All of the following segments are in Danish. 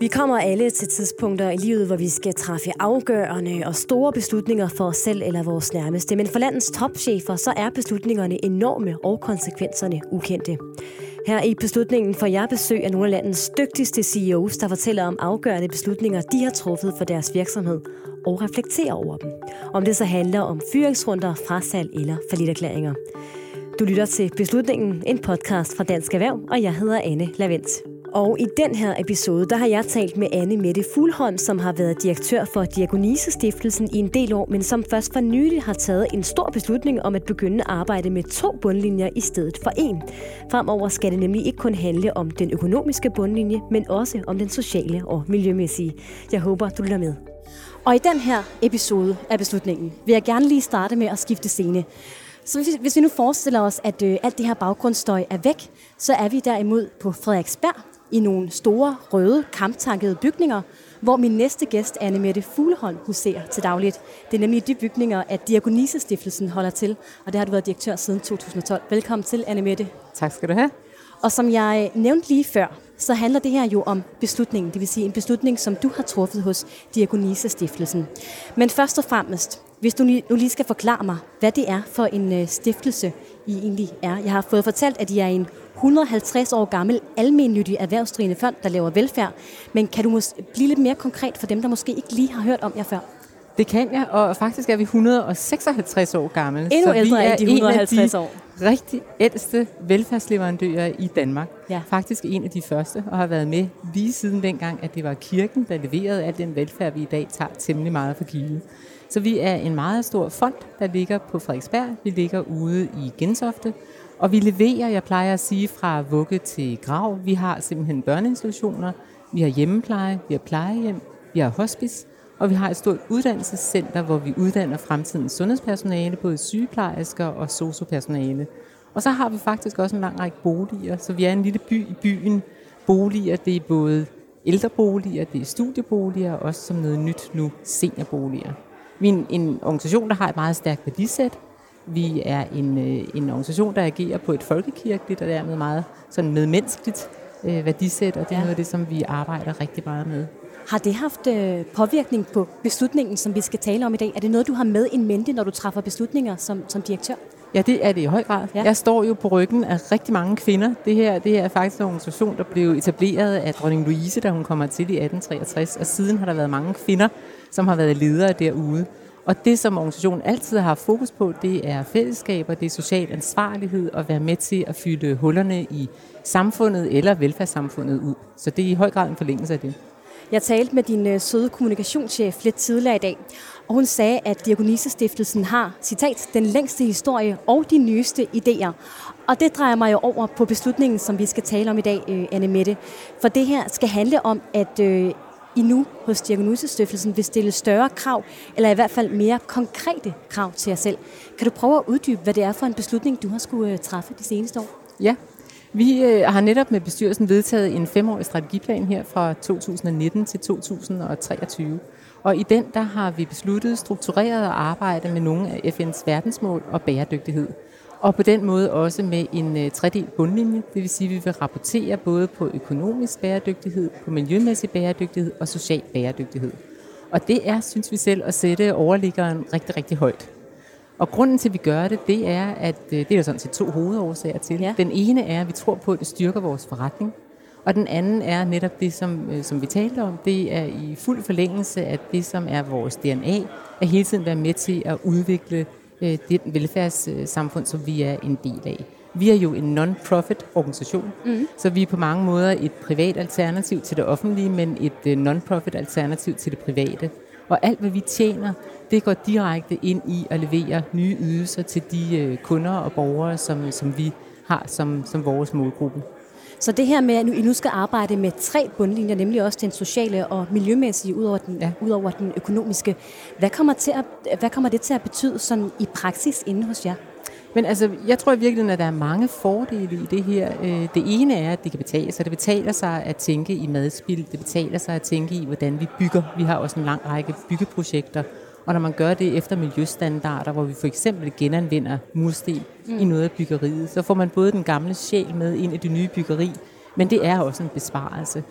Vi kommer alle til tidspunkter i livet, hvor vi skal træffe afgørende og store beslutninger for os selv eller vores nærmeste. Men for landets topchefer, så er beslutningerne enorme og konsekvenserne ukendte. Her i beslutningen får jeg besøg af nogle af landets dygtigste CEOs, der fortæller om afgørende beslutninger, de har truffet for deres virksomhed og reflekterer over dem. Om det så handler om fyringsrunder, frasalg eller forlitterklæringer. Du lytter til Beslutningen, en podcast fra Dansk Erhverv, og jeg hedder Anne Lavendt. Og i den her episode, der har jeg talt med Anne Mette Fuglholm, som har været direktør for Diakonise Stiftelsen i en del år, men som først for nylig har taget en stor beslutning om at begynde at arbejde med to bundlinjer i stedet for en. Fremover skal det nemlig ikke kun handle om den økonomiske bundlinje, men også om den sociale og miljømæssige. Jeg håber, du lytter med. Og i den her episode af beslutningen vil jeg gerne lige starte med at skifte scene. Så hvis, hvis vi nu forestiller os, at øh, alt det her baggrundsstøj er væk, så er vi derimod på Frederiksberg i nogle store, røde, kamptankede bygninger, hvor min næste gæst, Anne Mette Fugleholm, huserer til dagligt. Det er nemlig de bygninger, at Diakonise-stiftelsen holder til, og det har du været direktør siden 2012. Velkommen til, Anne Mette. Tak skal du have. Og som jeg nævnte lige før, så handler det her jo om beslutningen, det vil sige en beslutning, som du har truffet hos Diakonise-stiftelsen. Men først og fremmest, hvis du nu lige skal forklare mig, hvad det er for en øh, stiftelse, I egentlig er. Jeg har fået fortalt, at I er en 150 år gammel almennyttig erhvervsdrivende fond, der laver velfærd. Men kan du måske blive lidt mere konkret for dem, der måske ikke lige har hørt om jer før? Det kan jeg, og faktisk er vi 156 år gamle. Endnu så ældre vi er end de 150 år. rigtig ældste velfærdsleverandører i Danmark. Ja. Faktisk en af de første, og har været med lige siden dengang, at det var kirken, der leverede al den velfærd, vi i dag tager temmelig meget for givet. Så vi er en meget stor fond, der ligger på Frederiksberg. Vi ligger ude i Gentofte, og vi leverer, jeg plejer at sige, fra vugge til grav. Vi har simpelthen børneinstitutioner, vi har hjemmepleje, vi har plejehjem, vi har hospice, og vi har et stort uddannelsescenter, hvor vi uddanner fremtidens sundhedspersonale, både sygeplejersker og sociopersonale. Og så har vi faktisk også en lang række boliger, så vi er en lille by i byen. Boliger, det er både ældreboliger, det er studieboliger, og også som noget nyt nu, seniorboliger. Vi er en, en organisation, der har et meget stærkt værdisæt, vi er en, øh, en organisation, der agerer på et folkekirkeligt og dermed meget sådan medmenneskeligt øh, værdisæt, og det er ja. noget af det, som vi arbejder rigtig meget med. Har det haft øh, påvirkning på beslutningen, som vi skal tale om i dag? Er det noget, du har med in mente, når du træffer beslutninger som, som direktør? Ja, det er det i høj grad. Ja. Jeg står jo på ryggen af rigtig mange kvinder. Det her, det her er faktisk en organisation, der blev etableret af dronning Louise, da hun kommer til i 1863, og siden har der været mange kvinder, som har været ledere derude. Og det, som organisationen altid har fokus på, det er fællesskaber, det er social ansvarlighed og være med til at fylde hullerne i samfundet eller velfærdssamfundet ud. Så det er i høj grad en forlængelse af det. Jeg talte med din øh, søde kommunikationschef lidt tidligere i dag, og hun sagde, at Diakonisestiftelsen har, citat, den længste historie og de nyeste idéer. Og det drejer mig jo over på beslutningen, som vi skal tale om i dag, øh, Anne Mette. For det her skal handle om, at øh, i nu hos Diagnosestiftelsen vil stille større krav, eller i hvert fald mere konkrete krav til jer selv. Kan du prøve at uddybe, hvad det er for en beslutning, du har skulle øh, træffe de seneste år? Ja, vi øh, har netop med bestyrelsen vedtaget en femårig strategiplan her fra 2019 til 2023. Og i den der har vi besluttet struktureret at arbejde med nogle af FN's verdensmål og bæredygtighed. Og på den måde også med en uh, tredelt bundlinje, det vil sige, at vi vil rapportere både på økonomisk bæredygtighed, på miljømæssig bæredygtighed og social bæredygtighed. Og det er, synes vi selv, at sætte overliggeren rigtig, rigtig højt. Og grunden til, at vi gør det, det er, at uh, det er der sådan set to hovedårsager til. Ja. Den ene er, at vi tror på, at det styrker vores forretning. Og den anden er netop det, som, uh, som vi talte om, det er i fuld forlængelse af det, som er vores DNA, at hele tiden være med til at udvikle øh, det velfærdssamfund, som vi er en del af. Vi er jo en non-profit organisation, mm. så vi er på mange måder et privat alternativ til det offentlige, men et øh, non-profit alternativ til det private. Og alt, hvad vi tjener, det går direkte ind i at levere nye ydelser til de øh, kunder og borgere, som, som vi har som, som vores målgruppe. Så det her med, at I nu skal arbejde med tre bundlinjer, nemlig også den sociale og miljømæssige, ud over den, ja. ud over den økonomiske. Hvad kommer, til at, hvad kommer det til at betyde sådan i praksis inde hos jer? Men altså, jeg tror i virkeligheden, at der er mange fordele i det her. Øh, det ene er, at det kan betale sig. Det betaler sig at tænke i madspil. Det betaler sig at tænke i, hvordan vi bygger. Vi har også en lang række byggeprojekter, og når man gør det efter miljøstandarder, hvor vi for eksempel genanvender mursten mm. i noget af byggeriet, så får man både den gamle sjæl med ind i det nye byggeri, men det er også en besparelse.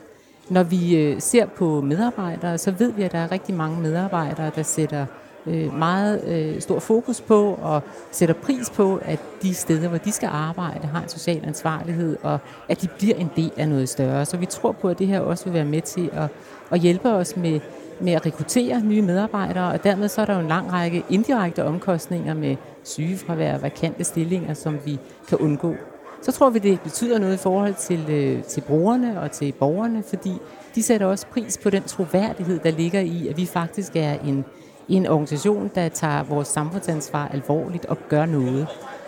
Når vi øh, ser på medarbejdere, så ved vi, at der er rigtig mange medarbejdere, der sætter øh, meget øh, stor fokus på og sætter pris på, at de steder, hvor de skal arbejde, har en social ansvarlighed, og at de bliver en del af noget større. Så vi tror på, at det her også vil være med til at, at hjælpe os med, med at rekruttere nye medarbejdere, og dermed så er der jo en lang række indirekte omkostninger med sygefravær og vakante stillinger, som vi kan undgå. Så tror vi, det betyder noget i forhold til, øh, til brugerne og til borgerne, fordi de sætter også pris på den troværdighed, der ligger i, at vi faktisk er en, en organisation, der tager vores samfundsansvar alvorligt og gør noget.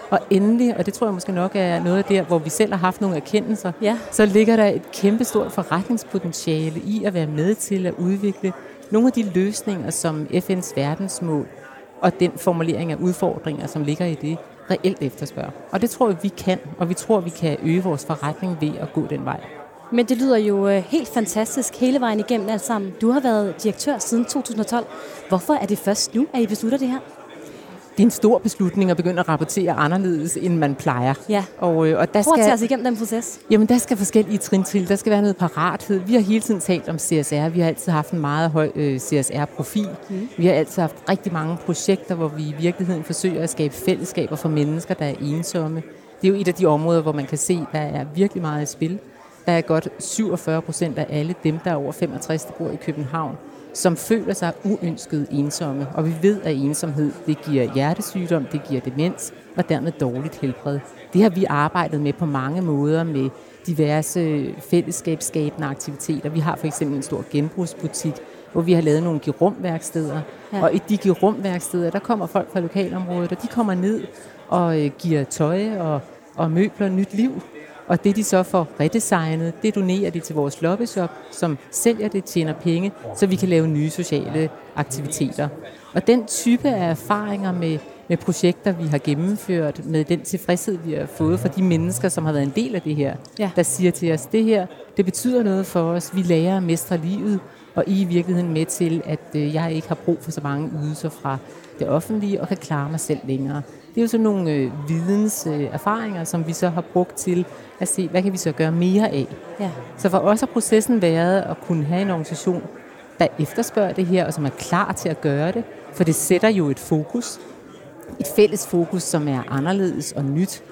Og endelig, og det tror jeg måske nok er noget af der, hvor vi selv har haft nogle erkendelser, ja. så ligger der et kæmpestort forretningspotentiale i at være med til at udvikle nogle af de løsninger, som FN's verdensmål og den formulering af udfordringer, som ligger i det, reelt efterspørger. Og det tror jeg, vi kan, og vi tror, vi kan øge vores forretning ved at gå den vej. Men det lyder jo øh, helt fantastisk hele vejen igennem alt sammen. Du har været direktør siden 2012. Hvorfor er det først nu, at I beslutter det her? Det er en stor beslutning at begynde at rapportere anderledes, end man plejer. Ja. Og, øh, og der Prøv skal, at tage os igennem den proces. Jamen, der skal forskellige trin til. Der skal være noget parathed. Vi har hele tiden talt om CSR. Vi har altid haft en meget høj øh, CSR-profil. Mm. Vi har altid haft rigtig mange projekter, hvor vi i virkeligheden forsøger at skabe fællesskaber for mennesker, der er ensomme. Det er jo et af de områder, hvor man kan se, der er virkelig meget i spil. Der er godt 47 procent af alle dem, der er over 65, der bor i København, som føler sig uønsket ensomme. Og vi ved, at ensomhed det giver hjertesygdom, det giver demens og dermed dårligt helbred. Det har vi arbejdet med på mange måder med diverse fællesskabsskabende aktiviteter. Vi har for eksempel en stor genbrugsbutik, hvor vi har lavet nogle girumværksteder. Ja. Og i de girumværksteder, der kommer folk fra lokalområdet, og de kommer ned og øh, giver tøj og, og møbler nyt liv og det de så får redesignet, det donerer de til vores lobbyshop, som sælger det, tjener penge, så vi kan lave nye sociale aktiviteter. Og den type af erfaringer med, med projekter, vi har gennemført, med den tilfredshed, vi har fået fra de mennesker, som har været en del af det her, ja. der siger til os, det her, det betyder noget for os, vi lærer at mestre livet, og I er i virkeligheden med til, at øh, jeg ikke har brug for så mange ydelser fra det offentlige, og kan klare mig selv længere. Det er jo sådan nogle øh, videnserfaringer, øh, som vi så har brugt til at se, hvad kan vi så gøre mere af. Ja. Så for os har processen været at kunne have en organisation, der efterspørger det her, og som er klar til at gøre det, for det sætter jo et fokus. Et fælles fokus, som er anderledes og nyt.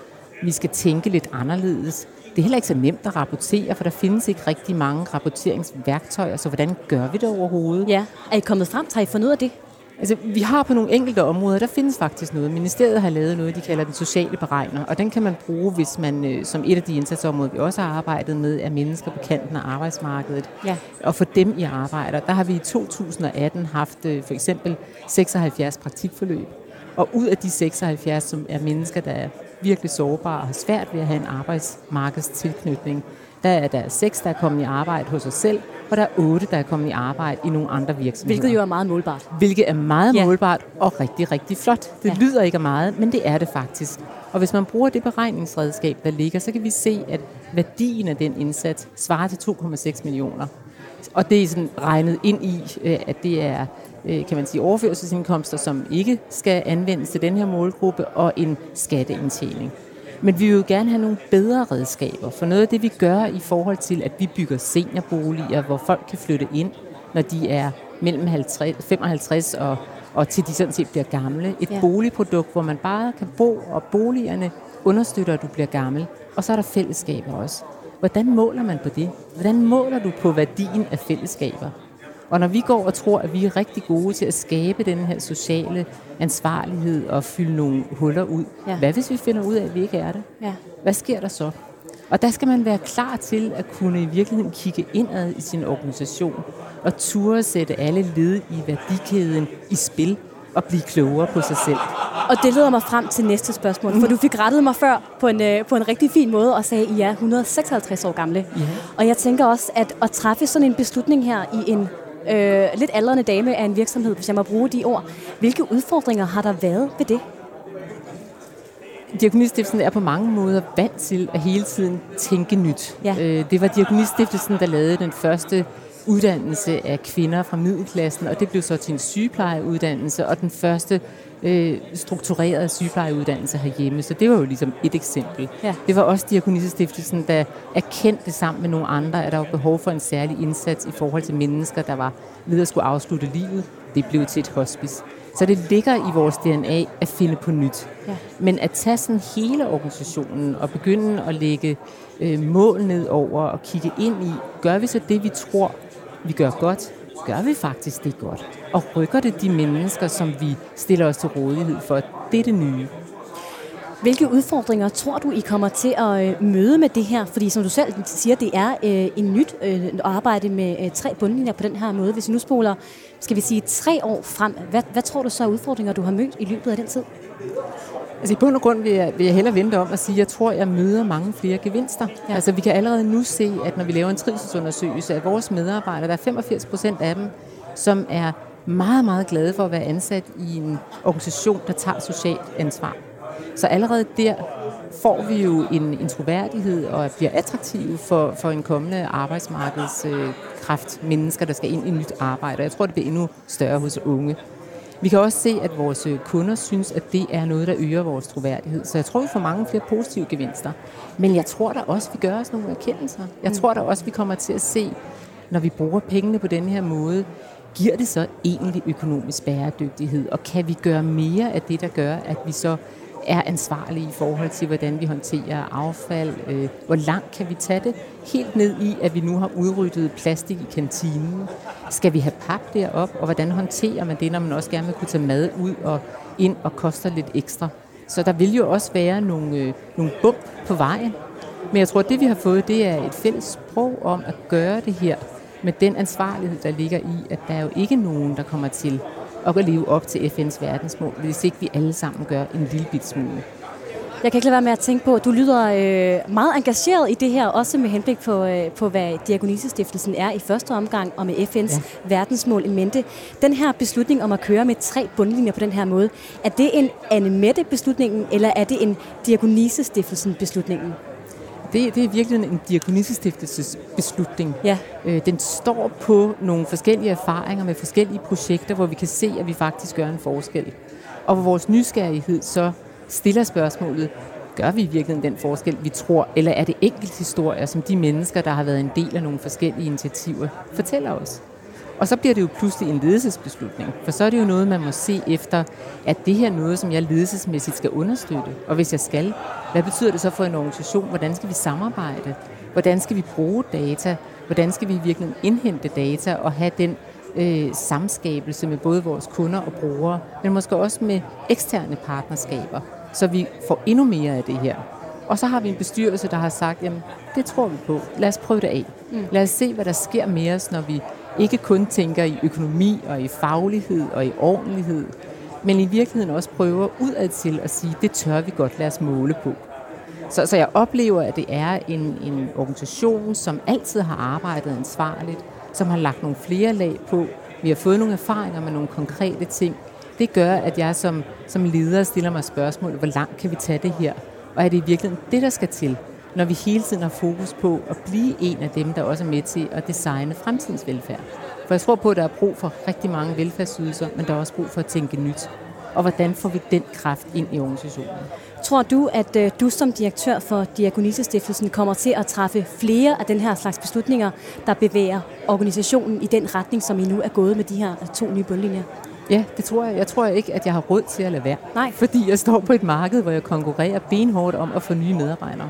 Vi skal tænke lidt anderledes. Det er heller ikke så nemt at rapportere, for der findes ikke rigtig mange rapporteringsværktøjer, så hvordan gør vi det overhovedet? Ja, er I kommet frem til, at I fundet ud af det? Altså, vi har på nogle enkelte områder, der findes faktisk noget. Ministeriet har lavet noget, de kalder den sociale beregner, og den kan man bruge, hvis man, øh, som et af de indsatsområder, vi også har arbejdet med, er mennesker på kanten af arbejdsmarkedet. Ja. Og for dem i arbejder, der har vi i 2018 haft øh, for eksempel 76 praktikforløb. Og ud af de 76, som er mennesker, der er virkelig sårbare og har svært ved at have en arbejdsmarkedstilknytning, der er der seks, der er kommet i arbejde hos os selv, og der er otte, der er kommet i arbejde i nogle andre virksomheder. Hvilket jo er meget målbart. Hvilket er meget ja. målbart og rigtig, rigtig flot. Det ja. lyder ikke meget, men det er det faktisk. Og hvis man bruger det beregningsredskab, der ligger, så kan vi se, at værdien af den indsats svarer til 2,6 millioner. Og det er sådan regnet ind i, øh, at det er kan man sige, overførselsindkomster, som ikke skal anvendes til den her målgruppe, og en skatteindtjening. Men vi vil jo gerne have nogle bedre redskaber, for noget af det, vi gør i forhold til, at vi bygger seniorboliger, hvor folk kan flytte ind, når de er mellem 50, 55 og, og til de sådan set bliver gamle. Et ja. boligprodukt, hvor man bare kan bo, og boligerne understøtter, at du bliver gammel. Og så er der fællesskaber også. Hvordan måler man på det? Hvordan måler du på værdien af fællesskaber? Og når vi går og tror, at vi er rigtig gode til at skabe den her sociale ansvarlighed og fylde nogle huller ud, ja. hvad hvis vi finder ud af, at vi ikke er det? Ja. Hvad sker der så? Og der skal man være klar til at kunne i virkeligheden kigge indad i sin organisation og turde sætte alle led i værdikæden i spil og blive klogere på sig selv. Og det leder mig frem til næste spørgsmål, for mm. du fik rettet mig før på en, øh, på en rigtig fin måde og sagde, at I er 156 år gamle. Ja. Og jeg tænker også, at at træffe sådan en beslutning her i en øh, lidt aldrende dame af en virksomhed, hvis jeg må bruge de ord. Hvilke udfordringer har der været ved det? Diakonistiftelsen er på mange måder vant til at hele tiden tænke nyt. Ja. Øh, det var Diakonistiftelsen, der lavede den første uddannelse af kvinder fra middelklassen, og det blev så til en sygeplejeuddannelse, og den første øh, struktureret sygeplejeuddannelse herhjemme. Så det var jo ligesom et eksempel. Ja. Det var også Diakonissestiftelsen, der erkendte sammen med nogle andre, at der var behov for en særlig indsats i forhold til mennesker, der var ved at skulle afslutte livet. Det blev til et hospice. Så det ligger i vores DNA at finde på nyt. Ja. Men at tage sådan hele organisationen og begynde at lægge øh, mål ned over og kigge ind i, gør vi så det, vi tror, vi gør godt, gør vi faktisk det godt? Og rykker det de mennesker, som vi stiller os til rådighed for? Det er det nye. Hvilke udfordringer tror du, I kommer til at øh, møde med det her? Fordi som du selv siger, det er øh, en nyt øh, at arbejde med øh, tre bundlinjer på den her måde. Hvis vi nu spoler, skal vi sige, tre år frem, hvad, hvad tror du så er udfordringer, du har mødt i løbet af den tid? Altså i bund og grund vil jeg, vil jeg hellere vente om at sige, at jeg tror, at jeg møder mange flere gevinster. Ja. Altså vi kan allerede nu se, at når vi laver en trivselsundersøgelse af vores medarbejdere, der er 85 procent af dem, som er meget, meget glade for at være ansat i en organisation, der tager socialt ansvar. Så allerede der får vi jo en, en troværdighed og bliver attraktive for, for en kommende arbejdsmarkedskraft, øh, mennesker, der skal ind i nyt arbejde. Jeg tror, det bliver endnu større hos unge. Vi kan også se, at vores kunder synes, at det er noget, der øger vores troværdighed. Så jeg tror, vi får mange flere positive gevinster. Men jeg tror da også, vi gør os nogle erkendelser. Jeg tror da også, vi kommer til at se, når vi bruger pengene på den her måde, giver det så egentlig økonomisk bæredygtighed? Og kan vi gøre mere af det, der gør, at vi så er ansvarlige i forhold til, hvordan vi håndterer affald. Øh, hvor langt kan vi tage det? Helt ned i, at vi nu har udryddet plastik i kantinen. Skal vi have pap derop, og hvordan håndterer man det, når man også gerne vil kunne tage mad ud og ind og koster lidt ekstra? Så der vil jo også være nogle, øh, nogle bump på vejen. Men jeg tror, at det vi har fået, det er et fælles sprog om at gøre det her med den ansvarlighed, der ligger i, at der er jo ikke nogen, der kommer til at leve op til FN's verdensmål, hvis ikke vi alle sammen gør en lille bit smule. Jeg kan ikke lade være med at tænke på, at du lyder øh, meget engageret i det her, også med henblik på, øh, på hvad Diakonissestiftelsen er i første omgang, og med FN's ja. verdensmål i mente. Den her beslutning om at køre med tre bundlinjer på den her måde, er det en Annemette beslutningen, eller er det en Diakonissestiftelsen beslutningen? Det, det er virkelig en diakonissestiftelses beslutning. Ja. Øh, den står på nogle forskellige erfaringer med forskellige projekter, hvor vi kan se, at vi faktisk gør en forskel. Og hvor vores nysgerrighed så stiller spørgsmålet, gør vi virkelig den forskel, vi tror, eller er det enkelt historier, som de mennesker, der har været en del af nogle forskellige initiativer, fortæller os? Og så bliver det jo pludselig en ledelsesbeslutning, for så er det jo noget, man må se efter, at det her er noget, som jeg ledelsesmæssigt skal understøtte. Og hvis jeg skal, hvad betyder det så for en organisation? Hvordan skal vi samarbejde? Hvordan skal vi bruge data? Hvordan skal vi virkelig indhente data og have den øh, samskabelse med både vores kunder og brugere, men måske også med eksterne partnerskaber, så vi får endnu mere af det her. Og så har vi en bestyrelse, der har sagt, jamen det tror vi på. Lad os prøve det af. Mm. Lad os se, hvad der sker med os, når vi ikke kun tænker i økonomi og i faglighed og i ordentlighed, men i virkeligheden også prøver udad til at sige, det tør vi godt lade os måle på. Så, så jeg oplever, at det er en, en organisation, som altid har arbejdet ansvarligt, som har lagt nogle flere lag på. Vi har fået nogle erfaringer med nogle konkrete ting. Det gør, at jeg som, som leder stiller mig spørgsmål, hvor langt kan vi tage det her? Og er det i virkeligheden det, der skal til? Når vi hele tiden har fokus på at blive en af dem, der også er med til at designe fremtidens velfærd. For jeg tror på, at der er brug for rigtig mange velfærdsydelser, men der er også brug for at tænke nyt. Og hvordan får vi den kraft ind i organisationen? Tror du, at øh, du som direktør for Diakonissestiftelsen kommer til at træffe flere af den her slags beslutninger, der bevæger organisationen i den retning, som I nu er gået med de her to nye bundlinjer? Ja, det tror jeg. Jeg tror ikke, at jeg har råd til at lade være. Nej. Fordi jeg står på et marked, hvor jeg konkurrerer benhårdt om at få nye medarbejdere.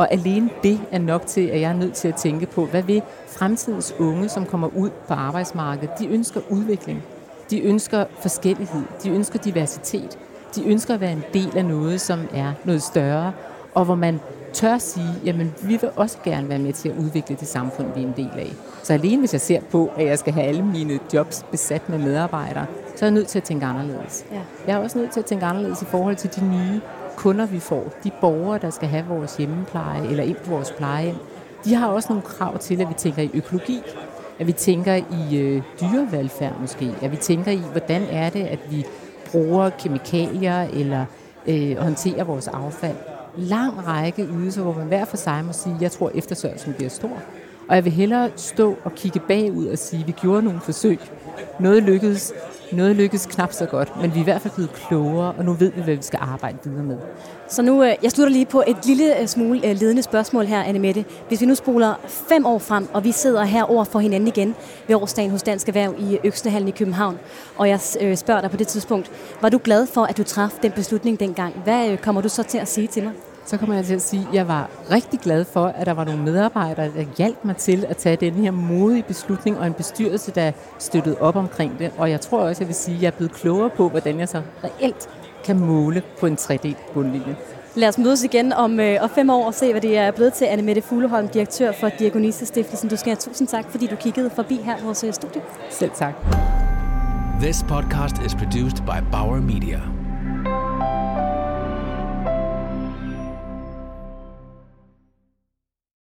Og alene det er nok til, at jeg er nødt til at tænke på, hvad vil fremtidens unge, som kommer ud på arbejdsmarkedet, de ønsker udvikling. De ønsker forskellighed. De ønsker diversitet. De ønsker at være en del af noget, som er noget større, og hvor man tør sige, jamen vi vil også gerne være med til at udvikle det samfund, vi er en del af. Så alene hvis jeg ser på, at jeg skal have alle mine jobs besat med medarbejdere, så er jeg nødt til at tænke anderledes. Ja. Jeg er også nødt til at tænke anderledes i forhold til de nye kunder, vi får, de borgere, der skal have vores hjemmepleje eller ind på vores plejehjem, de har også nogle krav til, at vi tænker i økologi, at vi tænker i øh, dyrevelfærd måske, at vi tænker i, hvordan er det, at vi bruger kemikalier eller øh, håndterer vores affald. Lang række ydelser, hvor man hver for sig må sige, jeg tror, eftersørgelsen bliver stor. Og jeg vil hellere stå og kigge bagud og sige, at vi gjorde nogle forsøg. Noget lykkedes, noget lykkedes knap så godt, men vi er i hvert fald blevet klogere, og nu ved vi, hvad vi skal arbejde videre med. Så nu, øh, jeg slutter lige på et lille øh, smule øh, ledende spørgsmål her, Anne Mette. Hvis vi nu spoler fem år frem, og vi sidder her over for hinanden igen ved årsdagen hos Dansk Erhverv i Øksnehallen i København, og jeg spørger dig på det tidspunkt, var du glad for, at du traf den beslutning dengang? Hvad kommer du så til at sige til mig? Så kommer jeg til at sige, at jeg var rigtig glad for, at der var nogle medarbejdere, der hjalp mig til at tage den her modige beslutning, og en bestyrelse, der støttede op omkring det. Og jeg tror også, at jeg vil sige, at jeg er blevet klogere på, hvordan jeg så reelt kan måle på en 3D-bundlinje. Lad os mødes igen om, øh, om fem år og se, hvad det er blevet til. Anne Mette Fugleholm, direktør for Diagonisa Stiftelsen. Du skal have tusind tak, fordi du kiggede forbi her i vores øh, studie. Selv tak. This podcast is produced by Bauer Media.